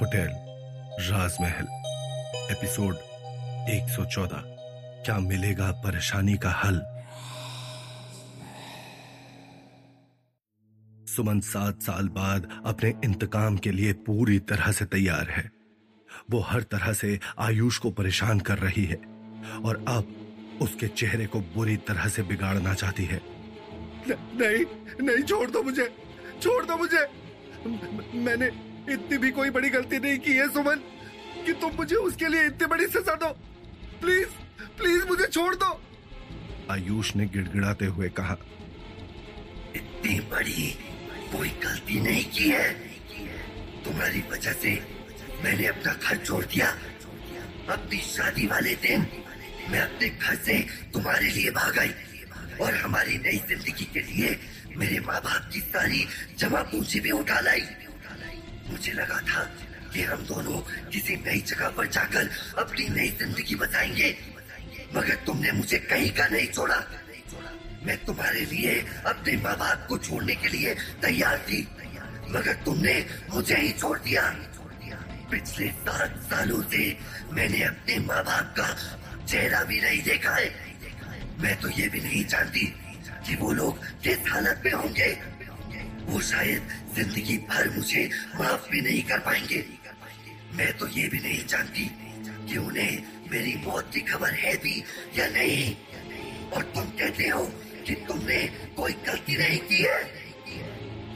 Hotel, राजमहल, episode 114 क्या मिलेगा परेशानी का हल? सुमन सात साल बाद अपने इंतकाम के लिए पूरी तरह से तैयार है। वो हर तरह से आयुष को परेशान कर रही है और अब उसके चेहरे को बुरी तरह से बिगाड़ना चाहती है। नहीं नहीं, छोड़ दो मुझे, छोड़ दो मुझे। मैंने इतनी भी कोई बड़ी गलती नहीं की है, सुमन, कि तुम मुझे उसके लिए इतनी बड़ी सजा दो। प्लीज़ प्लीज़ मुझे छोड़ दो। आयुष ने गिड़गिड़ाते हुए कहा, इतनी बड़ी कोई गलती नहीं की है। तुम्हारी वजह से मैंने अपना घर छोड़ दिया। अपनी शादी वाले दिन मैं अपने घर से तुम्हारे लिए भाग आई और हमारी नई ज़िंदगी के लिए मेरे माँ बाप की सारी जमा पूंजी भी उठा लाई। मुझे लगा था कि हम दोनों किसी नई जगह पर जाकर अपनी नई ज़िंदगी बताएँगे। मगर तुमने मुझे कहीं का नहीं छोड़ा। मैं तुम्हारे लिए अपने माँ बाप को छोड़ने के लिए तैयार थी। मगर तुमने मुझे ही छोड़ दिया। पिछले सात सालों से मैंने अपने माँ बाप का चेहरा भी नहीं देखा है। मैं तो ये भी नहीं जानती कि वो लोग किस हालत में होंगे, वो शायद ज़िंदगी भर मुझे माफ़ भी नहीं कर पाएँगे। मैं तो ये भी नहीं जानती कि उन्हें मेरी मौत की खबर है भी या नहीं। और तुम कहते हो कि तुमने कोई गलती नहीं की है।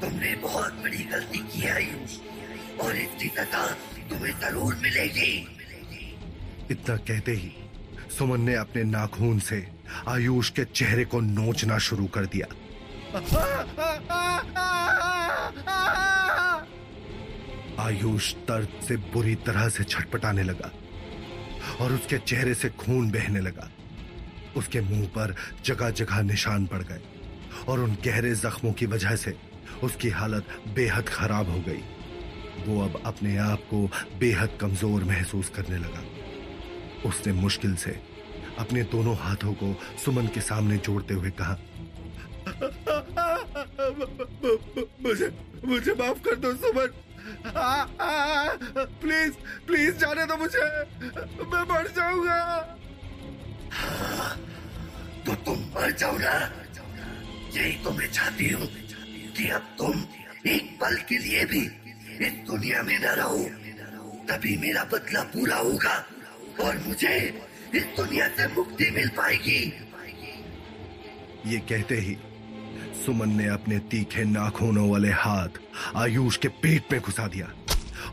तुमने बहुत बड़ी गलती की है और इसकी सजा तुम्हें ज़रूर मिलेगी। इतना कहते ही सुमन ने अपने नाखून से आयुष के चेहरे को नोचना शुरू कर दिया। आयुष दर्द से बुरी तरह से छटपटाने लगा और उसके चेहरे से खून बहने लगा। उसके मुँह पर जगह जगह निशान पड़ गए और उन गहरे जख्मों की वजह से उसकी हालत बेहद खराब हो गई। वो अब अपने आप को बेहद कमज़ोर महसूस करने लगा। उसने मुश्किल से अपने दोनों हाथों को सुमन के सामने जोड़ते हुए कहा, मुझे मुझे माफ़ कर दो सुमन। प्लीज़ प्लीज़ जाने दो मुझे। मैं मर जाऊँगा। तो तुम मर जाओ ना यही तो मैं चाहती हूँ कि अब तुम एक पल के लिए भी इस दुनिया में न रहो। तभी मेरा बदला पूरा होगा। और मुझे इस दुनिया से मुक्ति मिल पाएगी। ये कहते ही, सुमन ने अपने तीखे नाखूनों वाले हाथ आयुष के पेट में घुसा दिया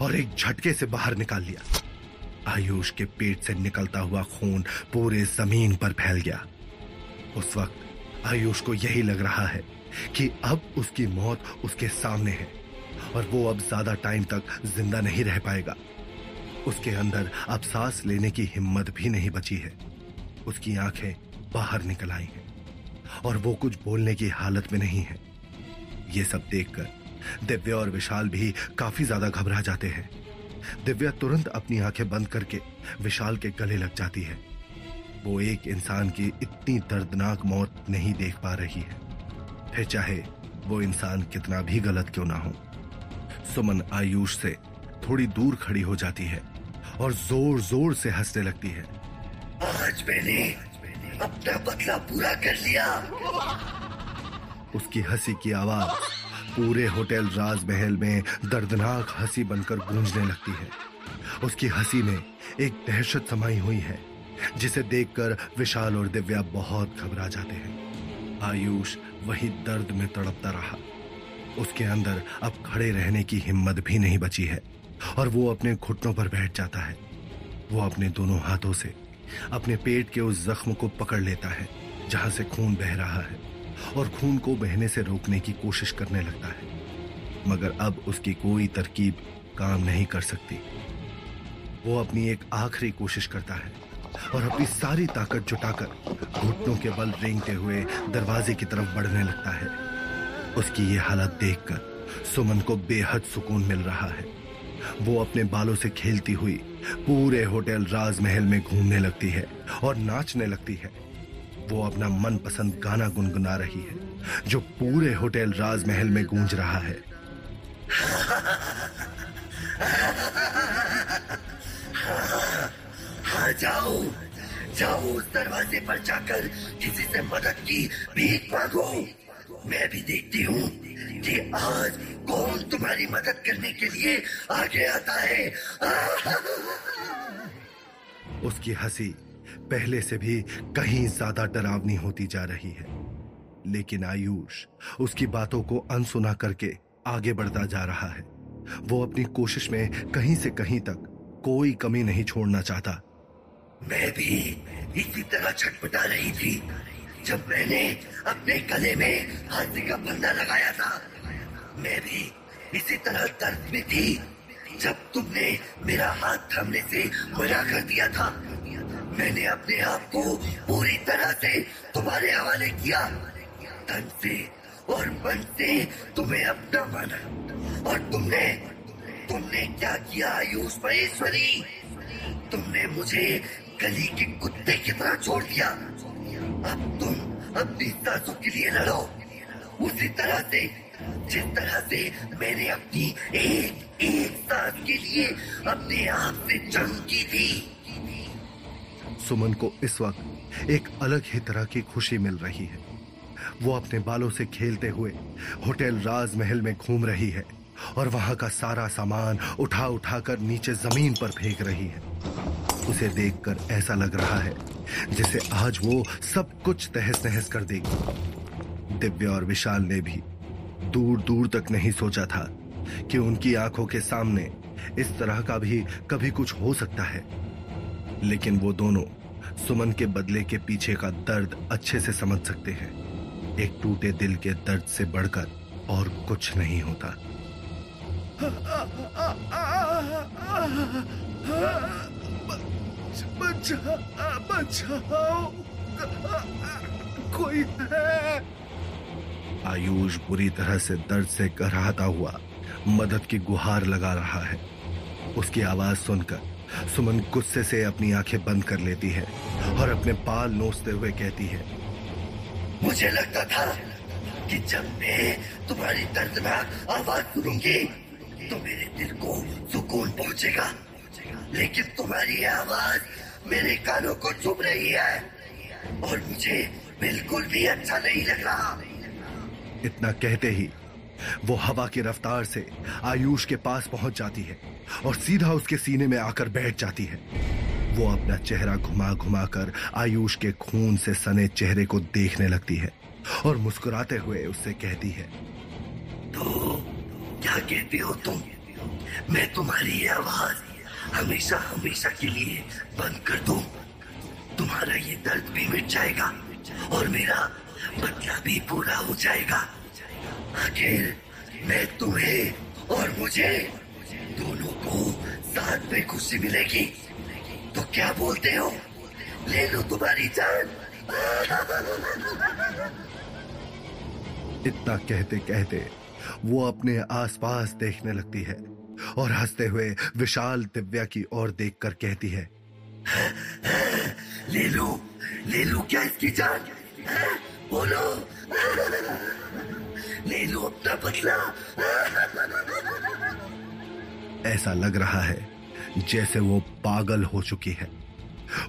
और एक झटके से बाहर निकाल लिया। आयुष के पेट से निकलता हुआ खून पूरे ज़मीन पर फैल गया। उस वक्त आयुष को यही लग रहा है कि अब उसकी मौत उसके सामने है और वो अब ज़्यादा टाइम तक ज़िंदा नहीं रह पाएगा। उसके अंदर अब सांस लेने की हिम्मत भी नहीं बची है। उसकी आँखें बाहर निकल आई हैं और वो कुछ बोलने की हालत में नहीं है। ये सब देखकर दिव्या और विशाल भी काफ़ी ज़्यादा घबरा जाते हैं। दिव्या तुरंत अपनी आँखें बंद करके विशाल के गले लग जाती है। वो एक इंसान की इतनी दर्दनाक मौत नहीं देख पा रही है। फिर चाहे वो इंसान कितना भी गलत क्यों ना हो, सुमन आयुष से थोड़ी दूर खड़ी हो जाती है। और ज़ोर ज़ोर से हंसने लगती है। आज मैंने अपना बदला पूरा कर लिया। उसकी हँसी की आवाज़ पूरे होटल राजमहल में दर्दनाक हँसी बनकर गूंजने लगती है। उसकी हँसी में एक दहशत समाई हुई है जिसे देखकर विशाल और दिव्या बहुत घबरा जाते हैं। आयुष वही दर्द में तड़पता रहा। उसके अंदर अब खड़े रहने की हिम्मत भी नहीं बची है। और वो अपने घुटनों पर बैठ जाता है। वो अपने दोनों हाथों से अपने पेट के उस जख्म को पकड़ लेता है, जहाँ से खून बह रहा है और खून को बहने से रोकने की कोशिश करने लगता है। मगर अब उसकी कोई तरकीब काम नहीं कर सकती। वो अपनी एक आखिरी कोशिश करता है और अपनी सारी ताकत जुटाकर घुटनों के बल रेंगते हुए दरवाजे की तरफ़ बढ़ने लगता है। उसकी ये हालत देखकर सुमन को बेहद सुकून मिल रहा है। वो अपने बालों से खेलती हुई पूरे होटल राजमहल में घूमने लगती है और नाचने लगती है। वो अपना मनपसंद गाना गुनगुना रही है, जो पूरे होटल राजमहल में गूंज रहा है। हाँ जाओ जाओ उस दरवाजे पर जाकर किसी से मदद की, भीख मांगो। मैं भी देखती हूँ कि आज कौन तुम्हारी मदद करने के लिए आगे आता है। उसकी हँसी पहले से भी कहीं ज़्यादा डरावनी होती जा रही है। लेकिन आयुष उसकी बातों को अनसुना करके आगे बढ़ता जा रहा है। वो अपनी कोशिश में कहीं से कहीं तक कोई कमी नहीं छोड़ना चाहता। मैं भी इसी तरह छटपटा रही थी। जब मैंने अपने गले में हाथी का बंदा लगाया था, मैं भी इसी तरह दर्द में थी, जब तुमने मेरा हाथ थमने से मना कर दिया था। मैंने अपने आप को पूरी तरह से तुम्हारे हवाले किया। तन से और मन से तुम्हें अपना माना। और तुमने तुमने क्या किया, आयुष महेश्वरी? तुमने मुझे गली के कुत्ते की तरह छोड़ दिया। अब तुम अपनी सासों के लिए लड़ो उसी तरह से जिस तरह से मैंने अपनी एक एक सांस के लिए अपने आप से जंग की थी सुमन को इस वक्त एक अलग ही तरह की खुशी मिल रही है। वो अपने बालों से खेलते हुए होटल राजमहल में घूम रही है और वहाँ का सारा सामान उठा उठा कर नीचे ज़मीन पर फेंक रही है। उसे देखकर ऐसा लग रहा है, जैसे आज वो सब कुछ तहस नहस कर देगी। दिव्य और विशाल ने भी दूर दूर तक नहीं सोचा था कि उनकी आँखों के सामने इस तरह का भी कभी कुछ हो सकता है। लेकिन वो दोनों सुमन के बदले के पीछे का दर्द अच्छे से समझ सकते हैं। एक टूटे दिल के दर्द से बढ़कर और कुछ नहीं होता। बचाओ कोई है आयुष बुरी तरह से दर्द से कराहता हुआ मदद की गुहार लगा रहा है। उसकी आवाज़ सुनकर सुमन गुस्से से अपनी आँखें बंद कर लेती है और अपने पाल नोचते हुए कहती है, मुझे लगता था कि जब मैं तुम्हारी दर्द दर्दनाक आवाज़ सुनूँगी तो मेरे दिल को सुकून पहुंचेगा। लेकिन तुम्हारी आवाज़ मेरे कानों को चुभ रही है और मुझे बिल्कुल भी अच्छा नहीं लग रहा। इतना कहते ही वो हवा की रफ्तार से आयुष के पास पहुँच जाती है और सीधा उसके सीने में आकर बैठ जाती है। वो अपना चेहरा घुमा घुमा कर आयुष के खून से सने चेहरे को देखने लगती है और मुस्कुराते हुए उससे कहती है तो क्या कहती हो तुम? मैं तुम्हारी आवाज़ हमेशा हमेशा के लिए बंद कर दो। तुम्हारा ये दर्द भी मिट जाएगा और मेरा बदला भी पूरा हो जाएगा। आखिर मैं तुम्हें और मुझे दोनों को साथ में खुशी मिलेगी। तो क्या बोलते हो? ले लो तुम्हारी जान। इतना कहते कहते वो अपने आसपास देखने लगती है। और हँसते हुए विशाल दिव्या की ओर देखकर कहती है, ले लो ले लो क्या इसकी जान? बोलो, ले लो अपना बदला। ऐसा लग रहा है जैसे वो पागल हो चुकी है।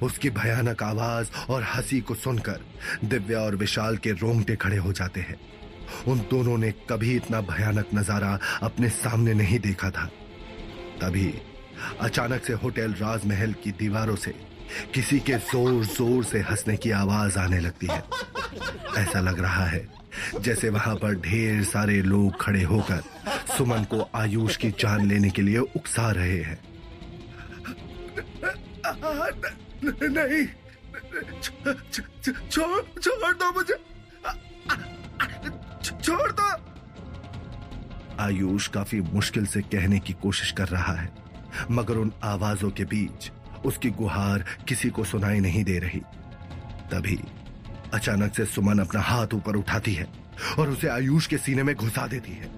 उसकी भयानक आवाज़ और हँसी को सुनकर दिव्या और विशाल के रोंगटे खड़े हो जाते हैं। उन दोनों ने कभी इतना भयानक नज़ारा अपने सामने नहीं देखा था। तभी अचानक से होटल राजमहल की दीवारों से किसी के ज़ोर ज़ोर से हंसने की आवाज़ आने लगती है। ऐसा लग रहा है जैसे वहाँ पर ढेर सारे लोग खड़े होकर सुमन को आयुष की जान लेने के लिए उकसा रहे हैं। नहीं छोड़ छोड़ दो मुझे। छोड़ दो। आयुष काफ़ी मुश्किल से कहने की कोशिश कर रहा है, मगर उन आवाजों के बीच उसकी गुहार किसी को सुनाई नहीं दे रही। तभी अचानक से सुमन अपना हाथ ऊपर उठाती है और उसे आयुष के सीने में घुसा देती है।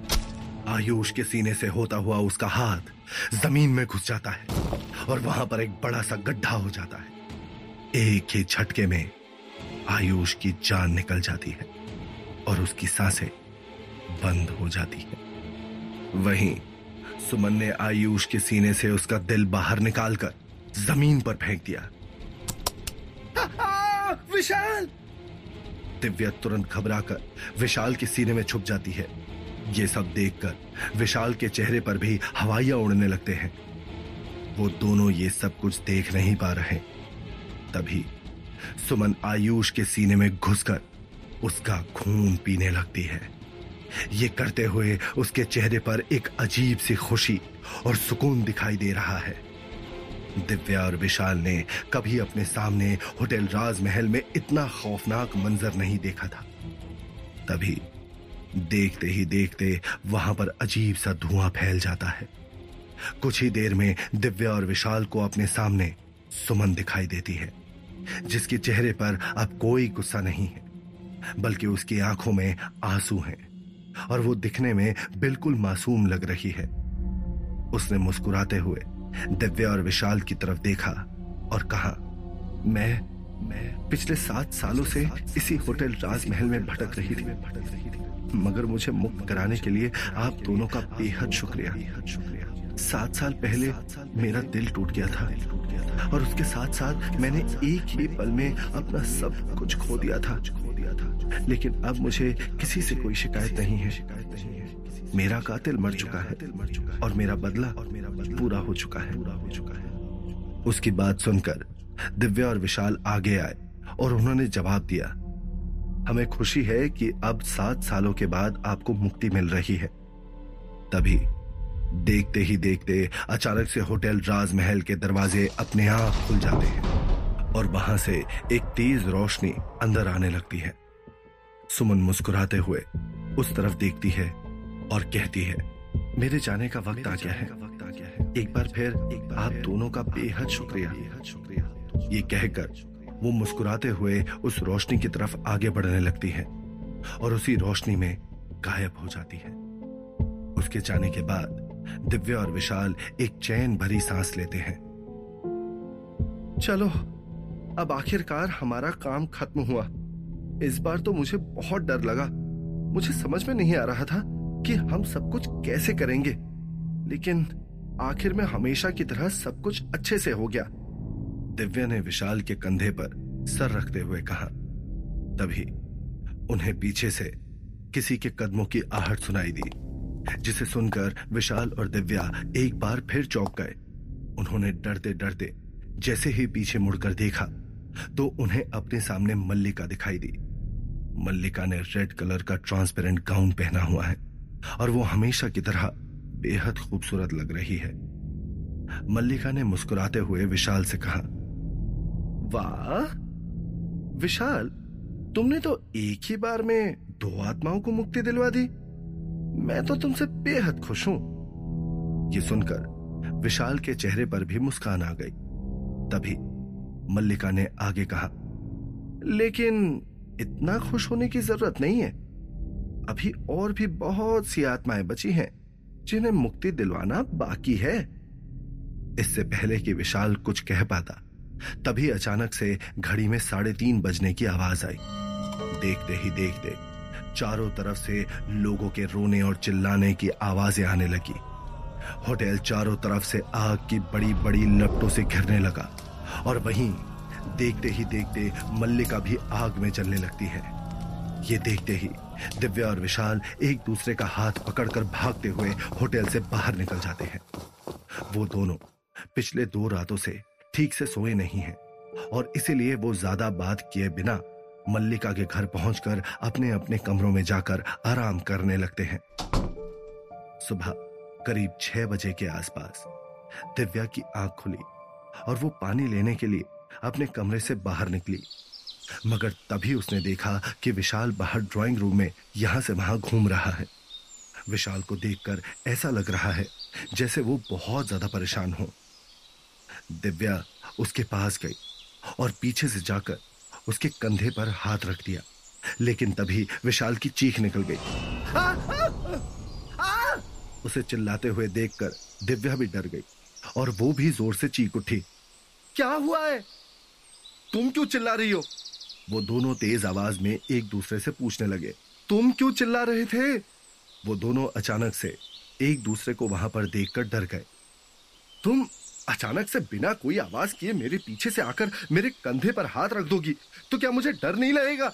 आयुष के सीने से होता हुआ उसका हाथ ज़मीन में घुस जाता है और वहाँ पर एक बड़ा सा गड्ढा हो जाता है। एक ही झटके में आयुष की जान निकल जाती है और उसकी साँसें बंद हो जाती है। वहीं सुमन ने आयुष के सीने से उसका दिल बाहर निकालकर ज़मीन पर फेंक दिया। विशाल! दिव्या तुरंत घबराकर विशाल के सीने में छुप जाती है। ये सब देखकर विशाल के चेहरे पर भी हवाइया उड़ने लगते हैं। वो दोनों ये सब कुछ देख नहीं पा रहे। तभी सुमन आयुष के सीने में घुसकर उसका खून पीने लगती है। ये करते हुए उसके चेहरे पर एक अजीब सी खुशी और सुकून दिखाई दे रहा है। दिव्या और विशाल ने कभी अपने सामने होटल राजमहल में इतना खौफनाक मंजर नहीं देखा था। तभी देखते ही देखते वहाँ पर अजीब सा धुआँ फैल जाता है। कुछ ही देर में दिव्या और विशाल को अपने सामने सुमन दिखाई देती है, जिसके चेहरे पर अब कोई गुस्सा नहीं है, बल्कि उसकी आँखों में आँसू हैं। और वो दिखने में बिल्कुल मासूम लग रही है। उसने मुस्कुराते हुए दिव्या और विशाल की तरफ़ देखा और कहा, मैं मैं पिछले सात सालों से इसी होटल राजमहल में भटक रही थी। भटक रही थी मगर मुझे मुक्त कराने के लिए आप दोनों का बेहद शुक्रिया। शुक्रिया सात साल पहले मेरा दिल टूट गया था और उसके साथ साथ मैंने एक ही पल में अपना सब कुछ खो दिया था। खो था। लेकिन अब मुझे किसी से कोई शिकायत नहीं है। शिकायत नहीं है मेरा कातिल मर चुका है और मेरा बदला और मेरा बदला पूरा हो चुका है पूरा हो चुका है। उसकी बात सुनकर दिव्या और विशाल आगे आए और उन्होंने जवाब दिया, हमें खुशी है कि अब सात सालों के बाद आपको मुक्ति मिल रही है। तभी देखते ही देखते अचानक से होटल राजमहल के दरवाजे अपने आप खुल जाते हैं और वहाँ से एक तेज रोशनी अंदर आने लगती है। सुमन मुस्कुराते हुए उस तरफ़ देखती है और कहती है मेरे जाने का वक्त आ गया है। एक बार फिर आप दोनों का बेहद शुक्रिया। बेहद शुक्रिया। ये कहकर वो मुस्कुराते हुए उस रोशनी की तरफ़ आगे बढ़ने लगती है और उसी रोशनी में गायब हो जाती है। उसके जाने के बाद दिव्या और विशाल एक चैन भरी सांस लेते हैं। चलो अब आखिरकार हमारा काम खत्म हुआ। इस बार तो मुझे बहुत डर लगा। मुझे समझ में नहीं आ रहा था कि हम सब कुछ कैसे करेंगे। लेकिन आखिर में हमेशा की तरह सब कुछ अच्छे से हो गया। दिव्या ने विशाल के कंधे पर सर रखते हुए कहा, तभी उन्हें पीछे से किसी के कदमों की आहट सुनाई दी, जिसे सुनकर विशाल और दिव्या एक बार फिर चौंक गए। उन्होंने डरते डरते जैसे ही पीछे मुड़कर देखा तो उन्हें अपने सामने मल्लिका दिखाई दी। मल्लिका ने रेड कलर का ट्रांसपेरेंट गाउन पहना हुआ है और वो हमेशा की तरह बेहद खूबसूरत लग रही है। मल्लिका ने मुस्कुराते हुए विशाल से कहा, वाह, विशाल, तुमने तो एक ही बार में दो आत्माओं को मुक्ति दिलवा दी। मैं तो तुमसे बेहद खुश हूँ। ये सुनकर विशाल के चेहरे पर भी मुस्कान आ गई। तभी मल्लिका ने आगे कहा, लेकिन इतना खुश होने की ज़रूरत नहीं है। अभी और भी बहुत सी आत्माएँ बची हैं, जिन्हें मुक्ति दिलवाना बाकी है। इससे पहले कि विशाल कुछ कह पाता, तभी अचानक से घड़ी में साढ़े तीन बजने की आवाज़ आई। देखते ही देखते चारों तरफ़ से लोगों के रोने और चिल्लाने की आवाज़ें आने लगी। होटल चारों तरफ़ से आग की बड़ी बड़ी लपटों से घिरने लगा। और वहीं देखते ही देखते मल्लिका भी आग में जलने लगती है। ये देखते ही दिव्या और विशाल एक दूसरे का हाथ पकड़कर भागते हुए होटल से बाहर निकल जाते हैं। वो दोनों पिछले दो रातों से ठीक से सोए नहीं हैं और इसीलिए वो ज़्यादा बात किए बिना मल्लिका के घर पहुंचकर अपने अपने कमरों में जाकर आराम करने लगते हैं। सुबह करीब छह बजे के आसपास दिव्या की आँख खुली। और वो पानी लेने के लिए अपने कमरे से बाहर निकली। मगर तभी उसने देखा कि विशाल बाहर ड्राइंग रूम में यहाँ से वहाँ घूम रहा है। विशाल को देखकर ऐसा लग रहा है जैसे वो बहुत ज़्यादा परेशान हो। दिव्या उसके पास गई और पीछे से जाकर उसके कंधे पर हाथ रख दिया। लेकिन तभी विशाल की चीख निकल गई। उसे चिल्लाते हुए देखकर दिव्या भी डर गई। और वो भी ज़ोर से चीख उठी। क्या हुआ है? तुम क्यों चिल्ला रही हो? वो दोनों तेज आवाज़ में एक दूसरे से पूछने लगे। तुम क्यों चिल्ला रहे थे? वो दोनों अचानक से एक दूसरे को वहाँ पर देखकर डर गए। तुम अचानक से बिना कोई आवाज़ किए मेरे पीछे से आकर मेरे कंधे पर हाथ रख दोगी तो क्या मुझे डर नहीं लगेगा?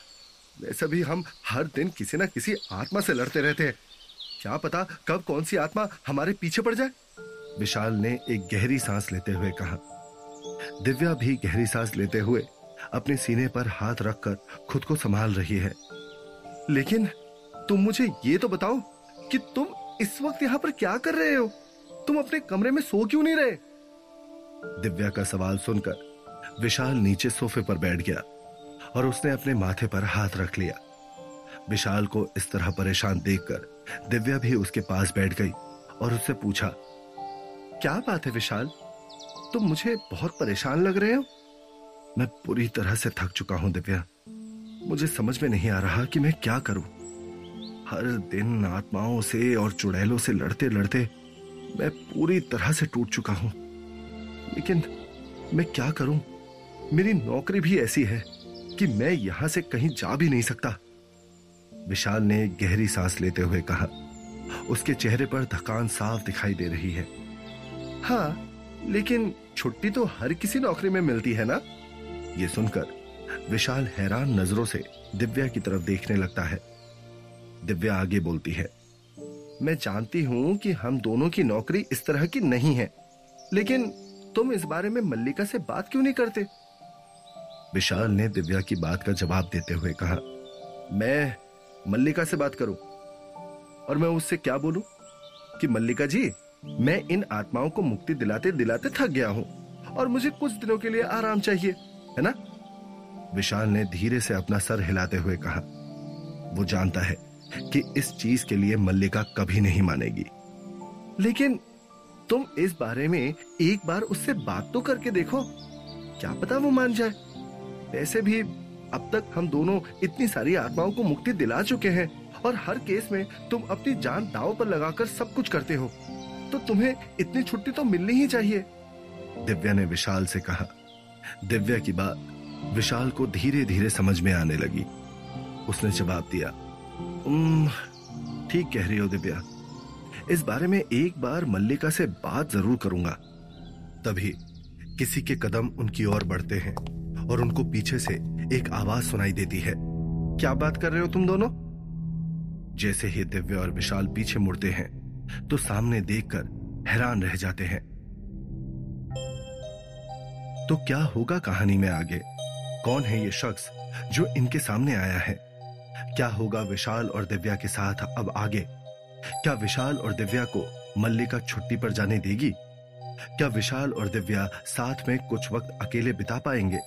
वैसे भी हम हर दिन किसी ना किसी आत्मा से लड़ते रहते हैं। क्या पता कब कौन सी आत्मा हमारे पीछे पड़ जाए? विशाल ने एक गहरी सांस लेते हुए कहा। दिव्या भी गहरी सांस लेते हुए अपने सीने पर हाथ रखकर खुद को संभाल रही है। लेकिन तुम मुझे ये तो बताओ कि तुम इस वक्त यहाँ पर क्या कर रहे हो? तुम अपने कमरे में सो क्यों नहीं रहे? दिव्या का सवाल सुनकर विशाल नीचे सोफे पर बैठ गया और उसने अपने माथे पर हाथ रख लिया। विशाल को इस तरह परेशान देखकर दिव्या भी उसके पास बैठ गई और उससे पूछा क्या बात है विशाल? तुम मुझे बहुत परेशान लग रहे हो? मैं पूरी तरह से थक चुका हूँ, दिव्या। मुझे समझ में नहीं आ रहा कि मैं क्या करूँ। हर दिन आत्माओं से और चुड़ैलों से लड़ते लड़ते मैं पूरी तरह से टूट चुका हूँ। लेकिन मैं क्या करूँ? मेरी नौकरी भी ऐसी है कि मैं यहाँ से कहीं जा भी नहीं सकता। विशाल ने गहरी सांस लेते हुए कहा, उसके चेहरे पर थकान साफ़ दिखाई दे रही है। हाँ लेकिन छुट्टी तो हर किसी नौकरी में मिलती है ना? ये सुनकर विशाल हैरान नज़रों से दिव्या की तरफ़ देखने लगता है। दिव्या आगे बोलती है, मैं जानती हूँ कि हम दोनों की नौकरी इस तरह की नहीं है, लेकिन तुम इस बारे में मल्लिका से बात क्यों नहीं करते? विशाल ने दिव्या की बात का जवाब देते हुए कहा, मैं मल्लिका से बात करूँ और मैं उससे क्या बोलूँ? कि मल्लिका जी मैं इन आत्माओं को मुक्ति दिलाते दिलाते थक गया हूँ, और मुझे कुछ दिनों के लिए आराम चाहिए, है ना? विशाल ने धीरे से अपना सर हिलाते हुए कहा, वो जानता है कि इस चीज़ के लिए मल्लिका कभी नहीं मानेगी। लेकिन तुम इस बारे में एक बार उससे बात तो करके देखो, क्या पता वो मान जाए। वैसे भी अब तक हम दोनों इतनी सारी आत्माओं को मुक्ति दिला चुके हैं, और हर केस में तुम अपनी जान दाव पर लगाकर सब कुछ करते हो। तो तुम्हें इतनी छुट्टी तो मिलनी ही चाहिए। दिव्या ने विशाल से कहा। दिव्या की बात विशाल को धीरे धीरे समझ में आने लगी। उसने जवाब दिया ठीक कह रही हो दिव्या। इस बारे में एक बार मल्लिका से बात ज़रूर करूँगा। तभी किसी के कदम उनकी ओर बढ़ते हैं और उनको पीछे से एक आवाज़ सुनाई देती है। क्या बात कर रहे हो तुम दोनों? जैसे ही दिव्या और विशाल पीछे मुड़ते हैं तो सामने देखकर हैरान रह जाते हैं। तो क्या होगा कहानी में आगे? कौन है ये शख्स जो इनके सामने आया है? क्या होगा विशाल और दिव्या के साथ अब आगे? क्या विशाल और दिव्या को मल्लिका छुट्टी पर जाने देगी? क्या विशाल और दिव्या साथ में कुछ वक्त अकेले बिता पाएँगे?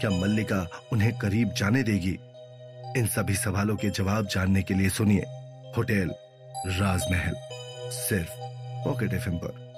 क्या मल्लिका उन्हें करीब जाने देगी? इन सभी सवालों के जवाब जानने के लिए सुनिए होटल राजमहल। सिर्फ पॉकेट एफ पर